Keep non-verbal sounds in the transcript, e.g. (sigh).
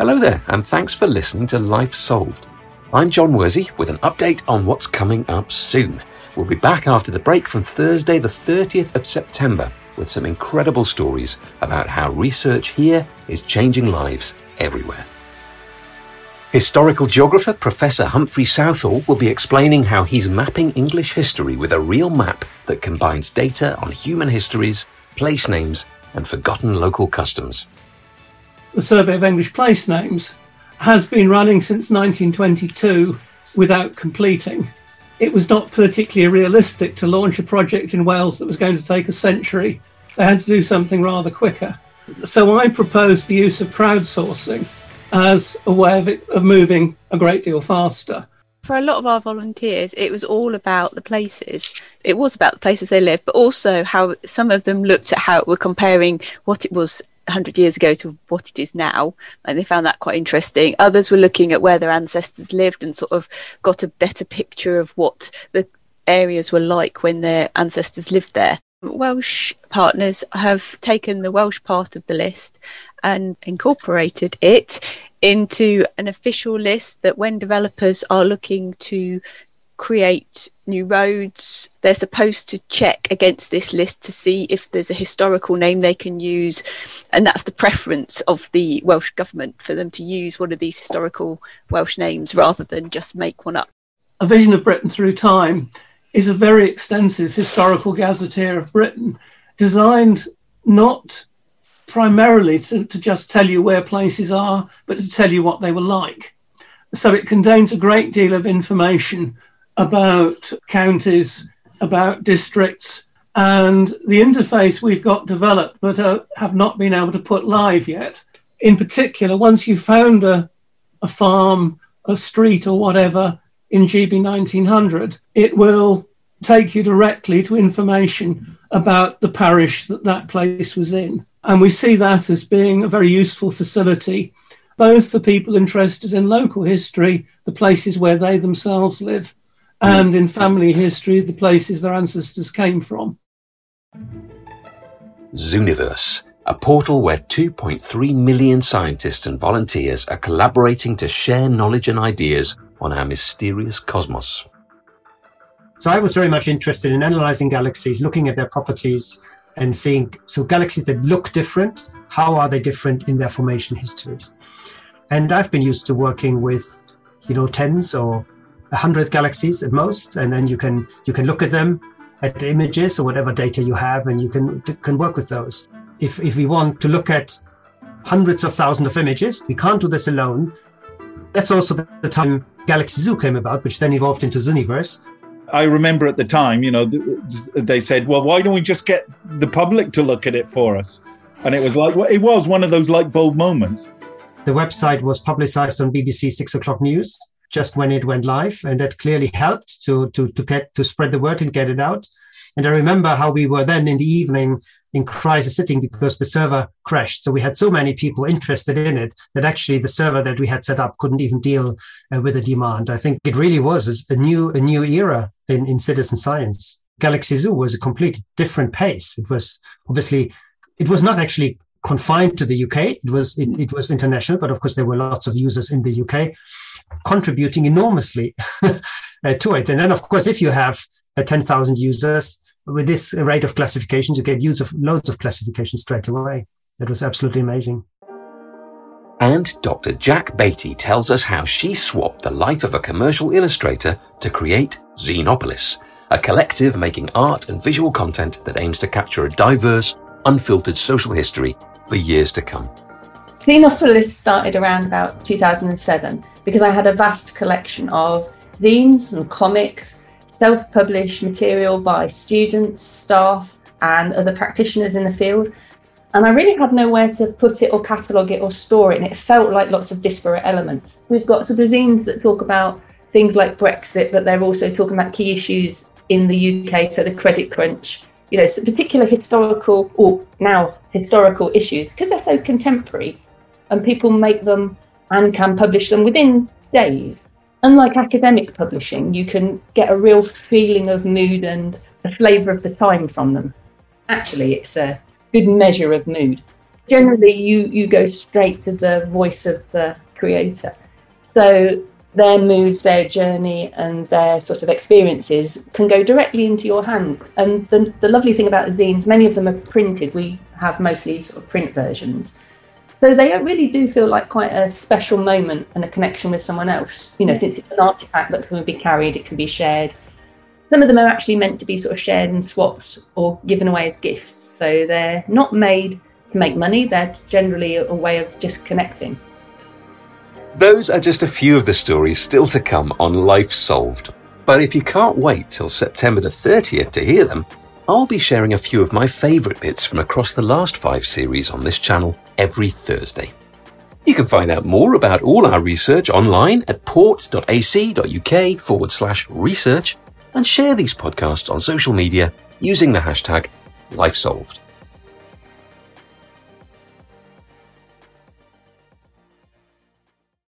Hello there, and thanks for listening to Life Solved. I'm John Worsey with an update on what's coming up soon. We'll be back after the break from Thursday, the 30th of September, with some incredible stories about how research here is changing lives everywhere. Historical geographer Professor Humphrey Southall will be explaining how he's mapping English history with a real map that combines data on human histories, place names, and forgotten local customs. The Survey of English Place Names has been running since 1922 without completing. It was not particularly realistic to launch a project in Wales that was going to take a century. They had to do something rather quicker. So I proposed the use of crowdsourcing as a way of, it, of moving a great deal faster. For a lot of our volunteers, it was all about the places. It was about the places they lived, but also how some of them looked at how we're comparing what it was 100 years ago to what it is now and they found that quite interesting. Others were looking at where their ancestors lived and sort of got a better picture of what the areas were like when their ancestors lived there. Welsh partners have taken the welsh part of the list and incorporated it into an official list that when developers are looking to create new roads, they're supposed to check against this list to see if there's a historical name they can use. And that's the preference of the Welsh government for them to use one of these historical Welsh names rather than just make one up. A Vision of Britain Through Time is a very extensive historical gazetteer of Britain designed not primarily to, to just tell you where places are, but to tell you what they were like. So it contains a great deal of information about counties, about districts, and the interface we've got developed but uh, have not been able to put live yet. In particular, once you've found a, a farm, a street, or whatever in GB 1900, it will take you directly to information about the parish that that place was in. And we see that as being a very useful facility, both for people interested in local history, the places where they themselves live, and in family history, the places their ancestors came from. Zooniverse, a portal where 2.3 million scientists and volunteers are collaborating to share knowledge and ideas on our mysterious cosmos. So I was very much interested in analyzing galaxies, looking at their properties, and seeing so galaxies that look different how are they different in their formation histories and i've been used to working with you know tens or a hundred galaxies at most and then you can you can look at them at the images or whatever data you have and you can can work with those if if we want to look at hundreds of thousands of images we can't do this alone that's also the, the time galaxy zoo came about which then evolved into zooniverse I remember at the time, you know, they said, "Well, why don't we just get the public to look at it for us?" And it was like, well, it was one of those light bulb moments. The website was publicized on BBC Six O'clock News just when it went live, and that clearly helped to to to get to spread the word and get it out. And I remember how we were then in the evening in crisis sitting because the server crashed. So we had so many people interested in it that actually the server that we had set up couldn't even deal uh, with the demand. I think it really was a new a new era in, in citizen science. Galaxy Zoo was a completely different pace. It was obviously it was not actually confined to the UK. It was it, it was international, but of course there were lots of users in the UK contributing enormously (laughs) uh, to it. And then of course if you have uh, 10,000 users, with this rate of classifications, you get use of loads of classifications straight away. That was absolutely amazing. And Dr. Jac Batey tells us how she swapped the life of a commercial illustrator to create Zineopolis, a collective making art and visual content that aims to capture a diverse, unfiltered social history for years to come. Zineopolis started around about 2007 because I had a vast collection of zines and comics self published material by students, staff, and other practitioners in the field. And I really had nowhere to put it or catalogue it or store it. And it felt like lots of disparate elements. We've got some zines that talk about things like Brexit, but they're also talking about key issues in the UK, so the credit crunch, you know, particular historical or now historical issues, because they're so contemporary and people make them and can publish them within days unlike academic publishing, you can get a real feeling of mood and the flavour of the time from them. Actually, it's a good measure of mood. generally you you go straight to the voice of the creator. So their moods, their journey, and their sort of experiences can go directly into your hands. And the, the lovely thing about the zines, many of them are printed. We have mostly sort of print versions. So they really do feel like quite a special moment and a connection with someone else. You know, if it's an artifact that can be carried, it can be shared. Some of them are actually meant to be sort of shared and swapped or given away as gifts. So they're not made to make money, they're generally a way of just connecting. Those are just a few of the stories still to come on Life Solved. But if you can't wait till September the 30th to hear them, I'll be sharing a few of my favourite bits from across the last five series on this channel every Thursday. You can find out more about all our research online at port.ac.uk forward slash research and share these podcasts on social media using the hashtag LifeSolved.